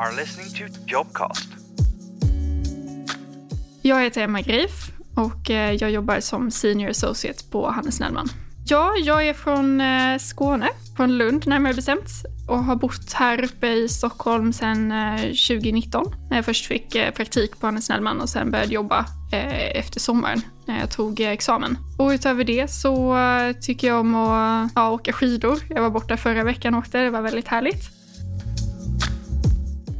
are listening to Jobcast. Jag heter Emma Grif och eh, jag jobbar som Senior Associate på Hannes Nellman. Ja, jag är från eh, Skåne, från Lund närmare bestämt och har bott här uppe i Stockholm sedan eh, 2019 när jag först fick praktik på Hannes Nellman och sen började jobba efter sommaren när jag tog examen. Och utöver det så tycker jag om att ja, åka skidor. Jag var borta förra veckan och åkte, det var väldigt härligt.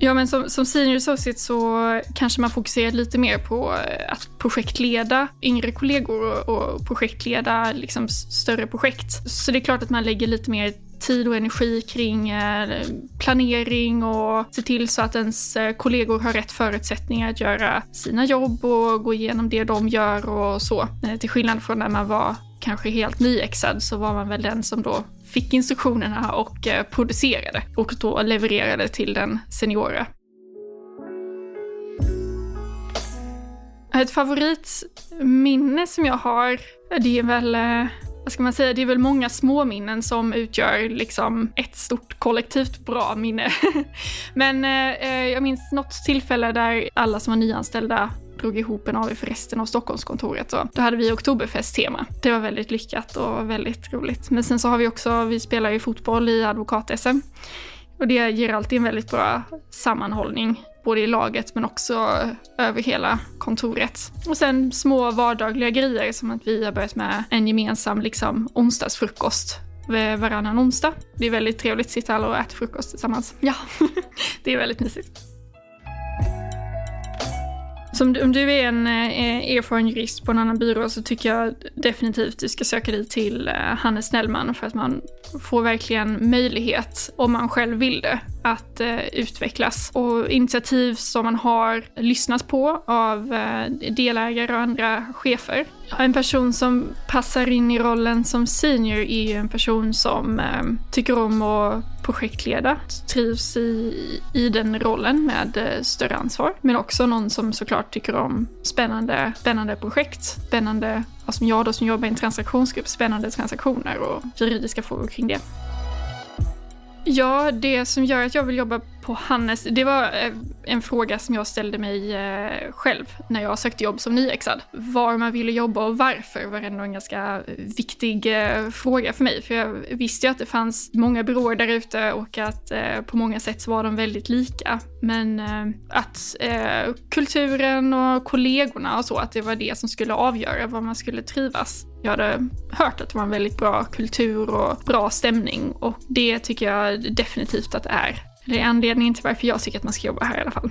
Ja, men som, som senior associate så kanske man fokuserar lite mer på eh, att projektleda yngre kollegor och, och projektleda liksom större projekt. Så det är klart att man lägger lite mer tid och energi kring eh, planering och se till så att ens eh, kollegor har rätt förutsättningar att göra sina jobb och gå igenom det de gör och så. Till skillnad från när man var kanske helt nyexad så var man väl den som då fick instruktionerna och eh, producerade och då levererade till den seniora. Ett favoritminne som jag har, det är väl, eh, vad ska man säga, det är väl många småminnen som utgör liksom ett stort kollektivt bra minne. Men eh, jag minns något tillfälle där alla som var nyanställda drog ihop en AV för resten av Stockholmskontoret. Och då hade vi Oktoberfest-tema. Det var väldigt lyckat och väldigt roligt. Men sen så har vi också, vi spelar ju fotboll i advokat-SM. Och det ger alltid en väldigt bra sammanhållning, både i laget men också över hela kontoret. Och sen små vardagliga grejer som att vi har börjat med en gemensam liksom, onsdagsfrukost varannan onsdag. Det är väldigt trevligt att sitta alla och äta frukost tillsammans. Ja, det är väldigt mysigt. Alltså, som, om du är en eh, erfaren jurist på en annan byrå så tycker jag definitivt du ska söka dig till eh, Hannes Snellman för att man får verkligen möjlighet, om man själv vill det, att eh, utvecklas. Och initiativ som man har lyssnat på av eh, delägare och andra chefer. En person som passar in i rollen som senior är ju en person som eh, tycker om att projektleda, trivs i, i den rollen med eh, större ansvar. Men också någon som såklart tycker om spännande, spännande projekt, spännande, som jag då som jobbar i en transaktionsgrupp, spännande transaktioner och juridiska frågor kring det. Ja, det som gör att jag vill jobba på Hannes, det var eh, en fråga som jag ställde mig eh, själv när jag sökte jobb som nyexad. Var man ville jobba och varför var ändå en ganska eh, viktig fråga för mig. För jag visste ju att det fanns många byråer där ute och att på många sätt så var de väldigt lika. Men att kulturen och kollegorna och så, att det var det som skulle avgöra var man skulle trivas. Jag hade hört att det var en väldigt bra kultur och bra stämning och det tycker jag definitivt att det är. Det är anledningen till varför jag tycker att man ska jobba här i alla fall.